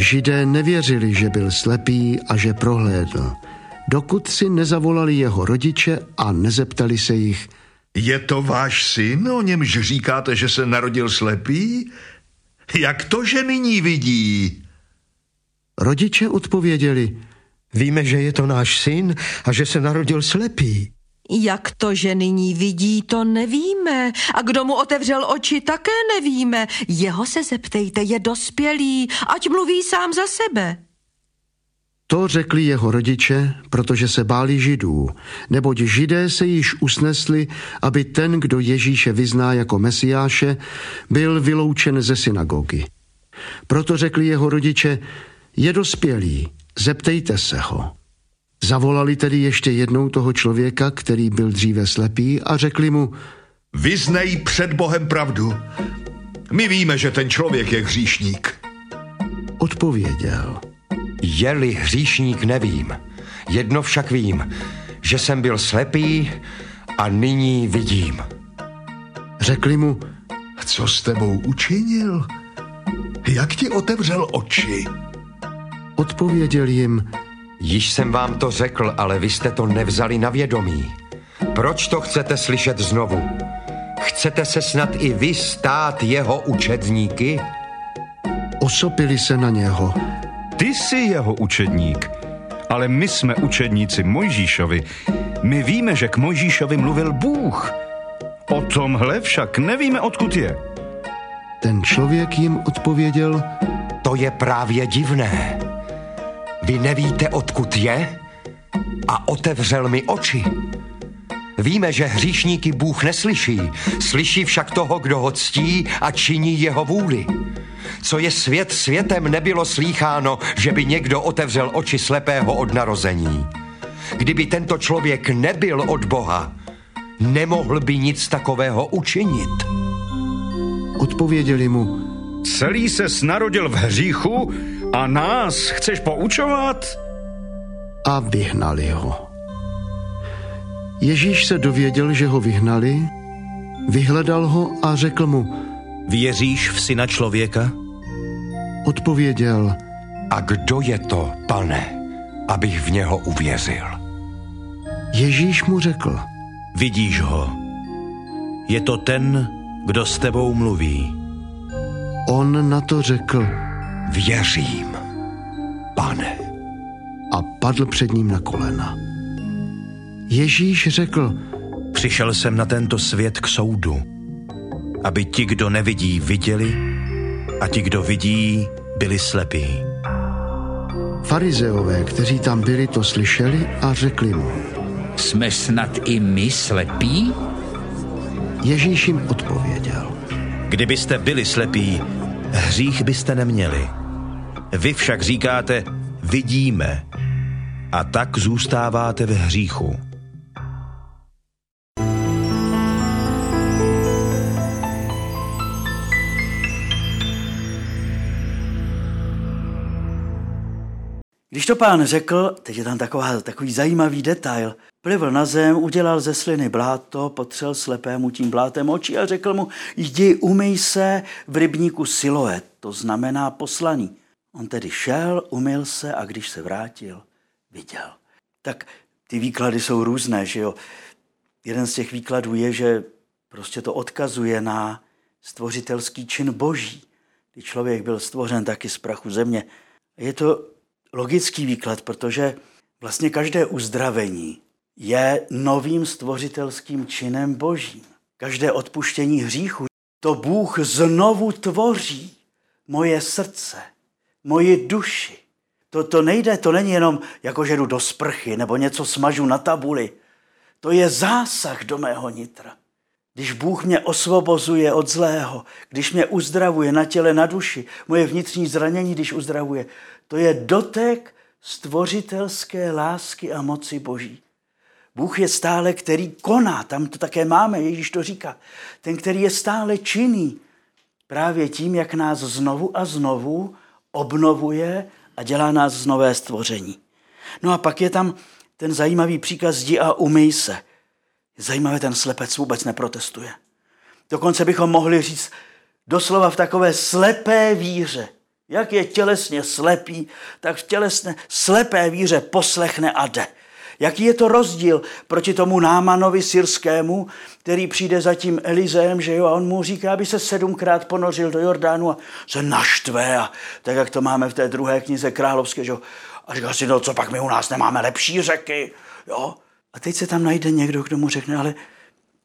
Židé nevěřili, že byl slepý a že prohlédl, dokud si nezavolali jeho rodiče a nezeptali se jich, Je to váš syn, o němž říkáte, že se narodil slepý? Jak to, že nyní vidí? Rodiče odpověděli, Víme, že je to náš syn a že se narodil slepý. Jak to, že nyní vidí, to nevíme. A kdo mu otevřel oči, také nevíme. Jeho se zeptejte, je dospělý, ať mluví sám za sebe. To řekli jeho rodiče, protože se báli židů, neboť židé se již usnesli, aby ten, kdo Ježíše vyzná jako mesiáše, byl vyloučen ze synagogy. Proto řekli jeho rodiče, je dospělý, zeptejte se ho. Zavolali tedy ještě jednou toho člověka, který byl dříve slepý a řekli mu, Vyznej před Bohem pravdu. My víme, že ten člověk je hříšník. odpověděl. Je-li hříšník, nevím. Jedno však vím, že jsem byl slepý a nyní vidím. Řekli mu, Co s tebou učinil? Jak ti otevřel oči? odpověděl jim, Již jsem vám to řekl, ale vy jste to nevzali na vědomí. Proč to chcete slyšet znovu? Chcete se snad i vy stát jeho učedníky? osopili se na něho. Ty jsi jeho učedník, ale my jsme učedníci Mojžíšovi. My víme, že k Mojžíšovi mluvil Bůh. O tomhle však nevíme, odkud je. Ten člověk jim odpověděl, To je právě divné. Vy nevíte, odkud je? A otevřel mi oči. Víme, že hříšníky Bůh neslyší, slyší však toho, kdo ho ctí a činí jeho vůli. Co je svět světem, nebylo slýcháno, že by někdo otevřel oči slepého od narození. Kdyby tento člověk nebyl od Boha, nemohl by nic takového učinit. odpověděli mu, Celý se narodil v hříchu a nás chceš poučovat? a vyhnali ho. Ježíš se dověděl, že ho vyhnali, vyhledal ho a řekl mu, Věříš v syna člověka? odpověděl, A kdo je to, pane, abych v něho uvěřil? Ježíš mu řekl, Vidíš ho. Je to ten, kdo s tebou mluví. On na to řekl Věřím, pane. a padl před ním na kolena. Ježíš řekl, Přišel jsem na tento svět k soudu, aby ti, kdo nevidí, viděli a ti, kdo vidí, byli slepí. farizeové, kteří tam byli, to slyšeli a řekli mu. Jsme snad i my slepí? Ježíš jim odpověděl, Kdybyste byli slepí, hřích byste neměli. Vy však říkáte, vidíme, a tak zůstáváte v hříchu. Když to pán řekl, teď je tam taková, takový zajímavý detail, plivl na zem, udělal ze sliny bláto, potřel slepému tím blátem oči a řekl mu, jdi umyj se v rybníku Siloet, to znamená poslaný. On tedy šel, umyl se a když se vrátil, viděl. Tak ty výklady jsou různé, že jo. Jeden z těch výkladů je, že prostě to odkazuje na stvořitelský čin boží, kdy člověk byl stvořen taky z prachu země. Je to logický výklad, protože vlastně každé uzdravení je novým stvořitelským činem božím. Každé odpuštění hříchu, to Bůh znovu tvoří moje srdce, moji duši. To, to nejde, to není jenom jako, že jdu do sprchy nebo něco smažu na tabuli. To je zásah do mého nitra. Když Bůh mě osvobozuje od zlého, když mě uzdravuje na těle, na duši, moje vnitřní zranění, když uzdravuje, to je dotek stvořitelské lásky a moci Boží. Bůh je stále, který koná, tam to také máme, Ježíš to říká. Ten, který je stále činný právě tím, jak nás znovu a znovu obnovuje a dělá nás z nové stvoření. No a pak je tam ten zajímavý příkaz jdi a umyj se. Zajímavé, ten slepec vůbec neprotestuje. Dokonce bychom mohli říct doslova v takové slepé víře. Jak je tělesně slepý, tak v tělesné slepé víře poslechne a jde. Jaký je to rozdíl proti tomu námanovi syrskému, který přijde za tím Elizem, že jo, a on mu říká, aby se sedmkrát ponořil do Jordánu a se naštve, a tak jak to máme v té druhé knize královské, že jo. A říká si, no co pak my u nás nemáme lepší řeky, jo. A teď se tam najde někdo, kdo mu řekne, ale,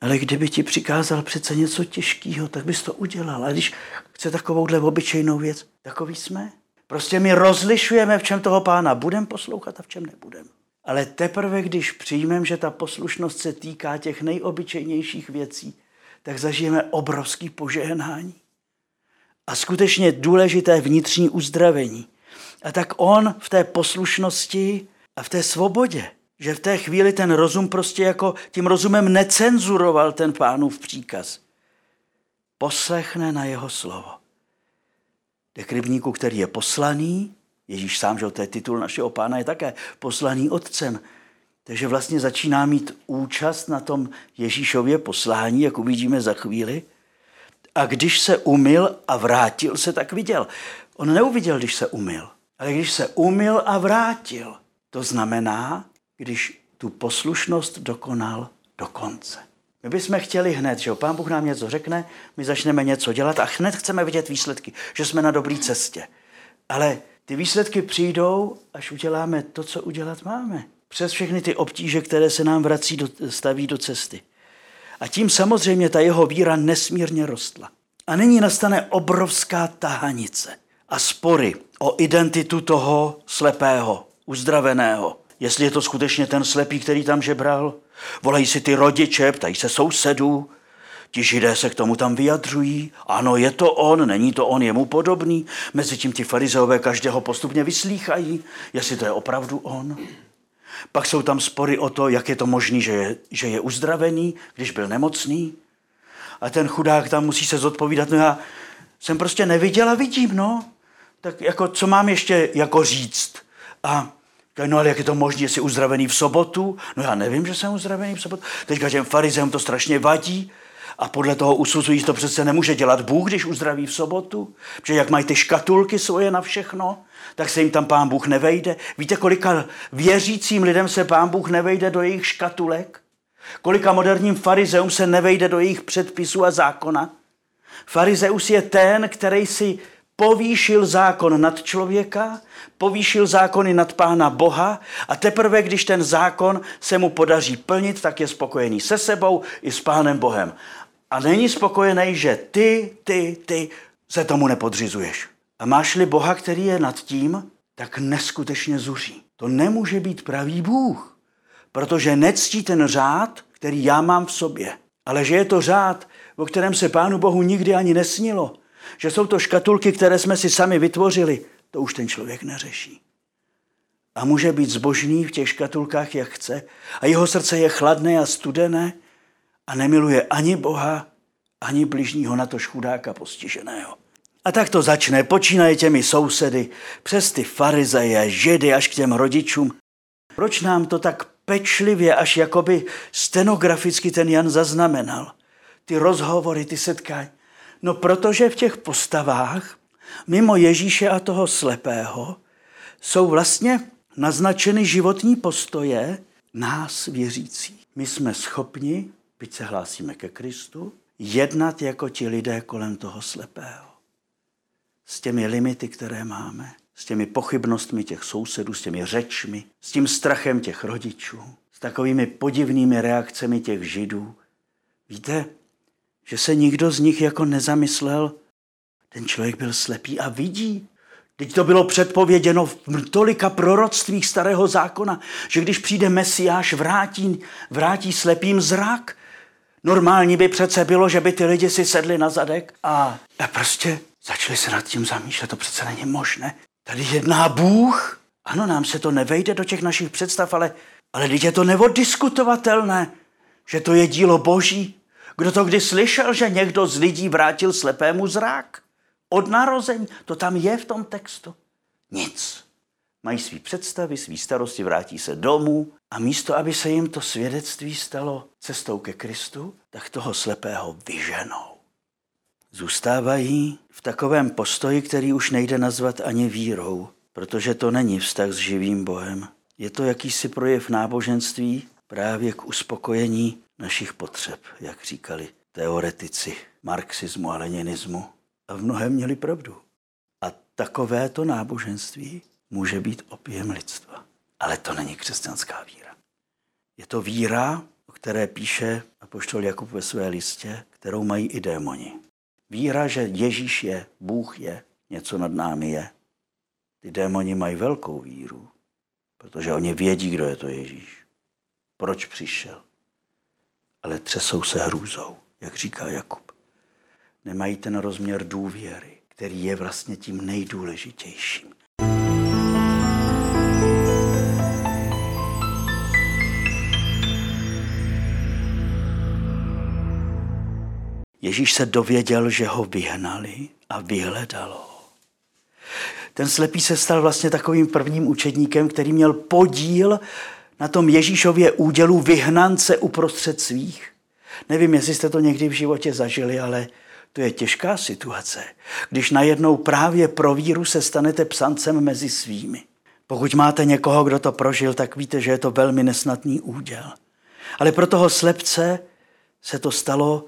ale kdyby ti přikázal přece něco těžkého, tak bys to udělal. A když chce takovouhle obyčejnou věc, takový jsme. Prostě my rozlišujeme, v čem toho pána budeme poslouchat a v čem nebudeme. Ale teprve, když přijmeme, že ta poslušnost se týká těch nejobyčejnějších věcí, tak zažijeme obrovský požehnání. A skutečně důležité vnitřní uzdravení. A tak on v té poslušnosti a v té svobodě, že v té chvíli ten rozum prostě jako tím rozumem necenzuroval ten pánův příkaz. Poslechne na jeho slovo. Jde k rybníku, který je poslaný, Ježíš sám, že to je titul našeho pána, je také poslaný otcem. Takže vlastně začíná mít účast na tom Ježíšově poslání, jak uvidíme za chvíli. A když se umil a vrátil se, tak viděl. On neuviděl, když se umil, ale když se umil a vrátil. To znamená, když tu poslušnost dokonal do konce. My bychom chtěli hned, že jo, pán Bůh nám něco řekne, my začneme něco dělat a hned chceme vidět výsledky, že jsme na dobré cestě. Ale ty výsledky přijdou, až uděláme to, co udělat máme. Přes všechny ty obtíže, které se nám vrací do, staví do cesty. A tím samozřejmě ta jeho víra nesmírně rostla. A nyní nastane obrovská tahanice a spory o identitu toho slepého, uzdraveného. Jestli je to skutečně ten slepý, který tam žebral. Volají si ty rodiče, ptají se sousedů, Ti židé se k tomu tam vyjadřují. Ano, je to on, není to on, je mu podobný. Mezitím ti farizeové každého postupně vyslýchají, jestli to je opravdu on. Pak jsou tam spory o to, jak je to možné, že je, že je uzdravený, když byl nemocný. A ten chudák tam musí se zodpovídat, no já jsem prostě neviděl a vidím, no. Tak jako, co mám ještě jako říct? A no ale jak je to možné, jsi uzdravený v sobotu? No já nevím, že jsem uzdravený v sobotu. Teďka těm farizeům to strašně vadí. A podle toho usuzují, že to přece nemůže dělat Bůh, když uzdraví v sobotu. Protože jak mají ty škatulky svoje na všechno, tak se jim tam pán Bůh nevejde. Víte, kolika věřícím lidem se pán Bůh nevejde do jejich škatulek? Kolika moderním farizeum se nevejde do jejich předpisů a zákona? Farizeus je ten, který si povýšil zákon nad člověka, povýšil zákony nad pána Boha a teprve, když ten zákon se mu podaří plnit, tak je spokojený se sebou i s pánem Bohem a není spokojený, že ty, ty, ty se tomu nepodřizuješ. A máš-li Boha, který je nad tím, tak neskutečně zuří. To nemůže být pravý Bůh, protože nectí ten řád, který já mám v sobě. Ale že je to řád, o kterém se Pánu Bohu nikdy ani nesnilo, že jsou to škatulky, které jsme si sami vytvořili, to už ten člověk neřeší. A může být zbožný v těch škatulkách, jak chce, a jeho srdce je chladné a studené, a nemiluje ani Boha, ani bližního na to chudáka postiženého. A tak to začne, počínaje těmi sousedy, přes ty farizeje, židy až k těm rodičům. Proč nám to tak pečlivě, až jakoby stenograficky ten Jan zaznamenal? Ty rozhovory, ty setkání. No protože v těch postavách, mimo Ježíše a toho slepého, jsou vlastně naznačeny životní postoje nás věřící. My jsme schopni byť se hlásíme ke Kristu, jednat jako ti lidé kolem toho slepého. S těmi limity, které máme, s těmi pochybnostmi těch sousedů, s těmi řečmi, s tím strachem těch rodičů, s takovými podivnými reakcemi těch židů. Víte, že se nikdo z nich jako nezamyslel, ten člověk byl slepý a vidí. Teď to bylo předpověděno v tolika proroctvích starého zákona, že když přijde Mesiáš, vrátí, vrátí slepým zrak. Normální by přece bylo, že by ty lidi si sedli na zadek a, a prostě začali se nad tím zamýšlet. To přece není možné. Tady jedná Bůh. Ano, nám se to nevejde do těch našich představ, ale, ale teď je to neodiskutovatelné, že to je dílo Boží. Kdo to kdy slyšel, že někdo z lidí vrátil slepému zrak? Od narození. To tam je v tom textu. Nic. Mají svý představy, svý starosti, vrátí se domů a místo, aby se jim to svědectví stalo cestou ke Kristu, tak toho slepého vyženou. zůstávají v takovém postoji, který už nejde nazvat ani vírou, protože to není vztah s živým Bohem. Je to jakýsi projev náboženství právě k uspokojení našich potřeb, jak říkali teoretici marxismu a leninismu. A v mnohem měli pravdu. A takovéto náboženství může být opěm lidstva. Ale to není křesťanská víra. Je to víra, o které píše apoštol Jakub ve své listě, kterou mají i démoni. Víra, že Ježíš je, Bůh je, něco nad námi je. Ty démoni mají velkou víru, protože oni vědí, kdo je to Ježíš. Proč přišel. Ale třesou se hrůzou, jak říká Jakub. Nemají ten rozměr důvěry, který je vlastně tím nejdůležitějším. Ježíš se dověděl, že ho vyhnali a vyhledalo Ten slepý se stal vlastně takovým prvním učedníkem, který měl podíl na tom Ježíšově údělu vyhnance uprostřed svých. Nevím, jestli jste to někdy v životě zažili, ale to je těžká situace, když najednou právě pro víru se stanete psancem mezi svými. Pokud máte někoho, kdo to prožil, tak víte, že je to velmi nesnadný úděl. Ale pro toho slepce se to stalo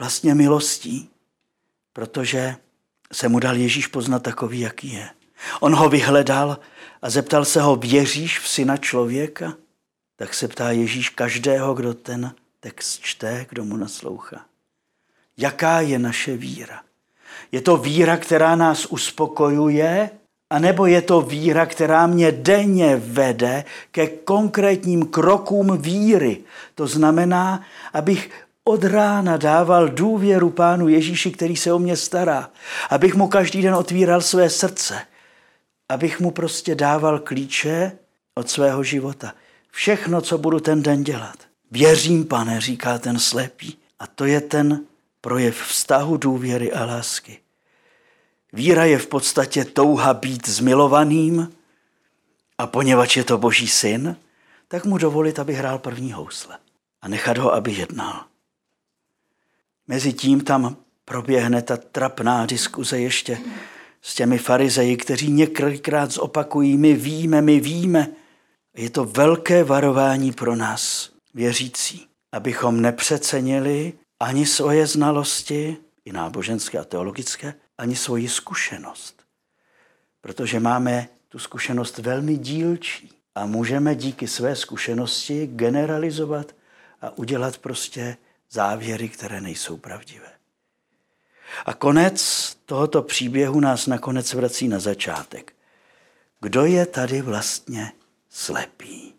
vlastně milostí, protože se mu dal Ježíš poznat takový, jaký je. On ho vyhledal a zeptal se ho, věříš v syna člověka? Tak se ptá Ježíš každého, kdo ten text čte, kdo mu naslouchá. Jaká je naše víra? Je to víra, která nás uspokojuje, anebo je to víra, která mě denně vede ke konkrétním krokům víry. To znamená, abych od rána dával důvěru Pánu Ježíši, který se o mě stará. Abych mu každý den otvíral své srdce. Abych mu prostě dával klíče od svého života. Všechno, co budu ten den dělat. Věřím, pane, říká ten slepý. A to je ten projev vztahu, důvěry a lásky. Víra je v podstatě touha být zmilovaným a poněvadž je to boží syn, tak mu dovolit, aby hrál první housle a nechat ho, aby jednal. Mezitím tam proběhne ta trapná diskuze ještě s těmi farizeji, kteří několikrát zopakují, my víme, my víme. Je to velké varování pro nás, věřící, abychom nepřecenili ani svoje znalosti, i náboženské a teologické, ani svoji zkušenost. Protože máme tu zkušenost velmi dílčí a můžeme díky své zkušenosti generalizovat a udělat prostě závěry, které nejsou pravdivé. A konec tohoto příběhu nás nakonec vrací na začátek. Kdo je tady vlastně slepý?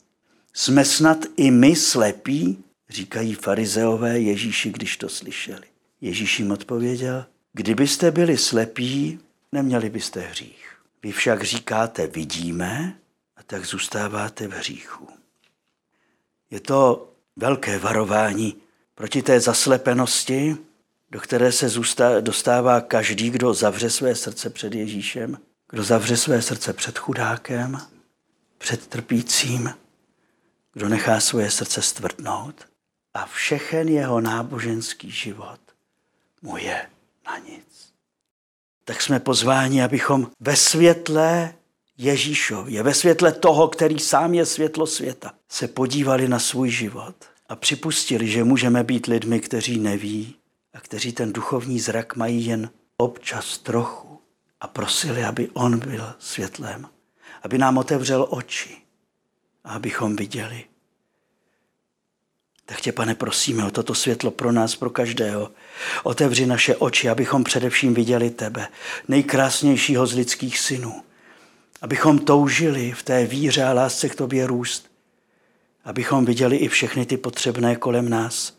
Jsme snad i my slepí, říkají farizeové Ježíši, když to slyšeli. Ježíš jim odpověděl, kdybyste byli slepí, neměli byste hřích. Vy však říkáte, vidíme, a tak zůstáváte v hříchu. Je to velké varování proti té zaslepenosti, do které se dostává každý, kdo zavře své srdce před Ježíšem, kdo zavře své srdce před chudákem, před trpícím, kdo nechá svoje srdce stvrdnout a všechen jeho náboženský život mu je na nic. Tak jsme pozváni, abychom ve světle Ježíšově, ve světle toho, který sám je světlo světa, se podívali na svůj život a připustili, že můžeme být lidmi, kteří neví a kteří ten duchovní zrak mají jen občas trochu a prosili, aby on byl světlem, aby nám otevřel oči a abychom viděli. Tak tě, pane, prosíme o toto světlo pro nás, pro každého. Otevři naše oči, abychom především viděli tebe, nejkrásnějšího z lidských synů. Abychom toužili v té víře a lásce k tobě růst abychom viděli i všechny ty potřebné kolem nás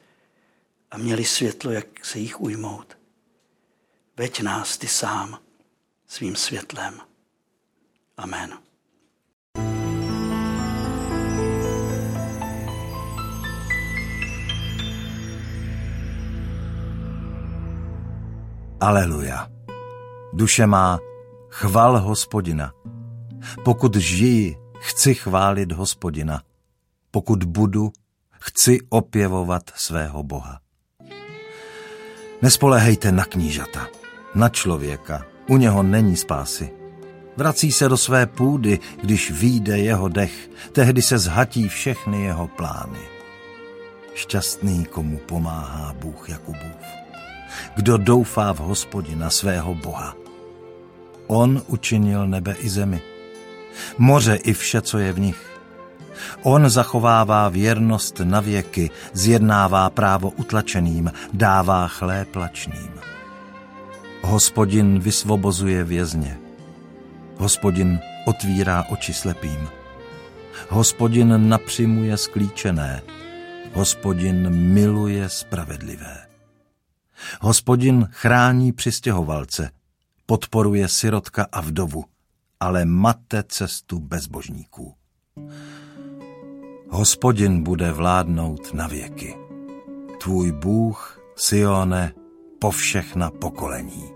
a měli světlo, jak se jich ujmout. Veď nás ty sám svým světlem. Amen. Aleluja. Duše má, chval hospodina. Pokud žiji, chci chválit hospodina pokud budu, chci opěvovat svého Boha. Nespolehejte na knížata, na člověka, u něho není spásy. Vrací se do své půdy, když výjde jeho dech, tehdy se zhatí všechny jeho plány. Šťastný, komu pomáhá Bůh Jakubův. Kdo doufá v hospodina svého Boha. On učinil nebe i zemi. Moře i vše, co je v nich. On zachovává věrnost na věky, zjednává právo utlačeným, dává chléb lačným. Hospodin vysvobozuje vězně. Hospodin otvírá oči slepým. Hospodin napřimuje sklíčené. Hospodin miluje spravedlivé. Hospodin chrání přistěhovalce, podporuje sirotka a vdovu, ale mate cestu bezbožníků. Hospodin bude vládnout na věky. Tvůj Bůh, Sione, po všechna pokolení.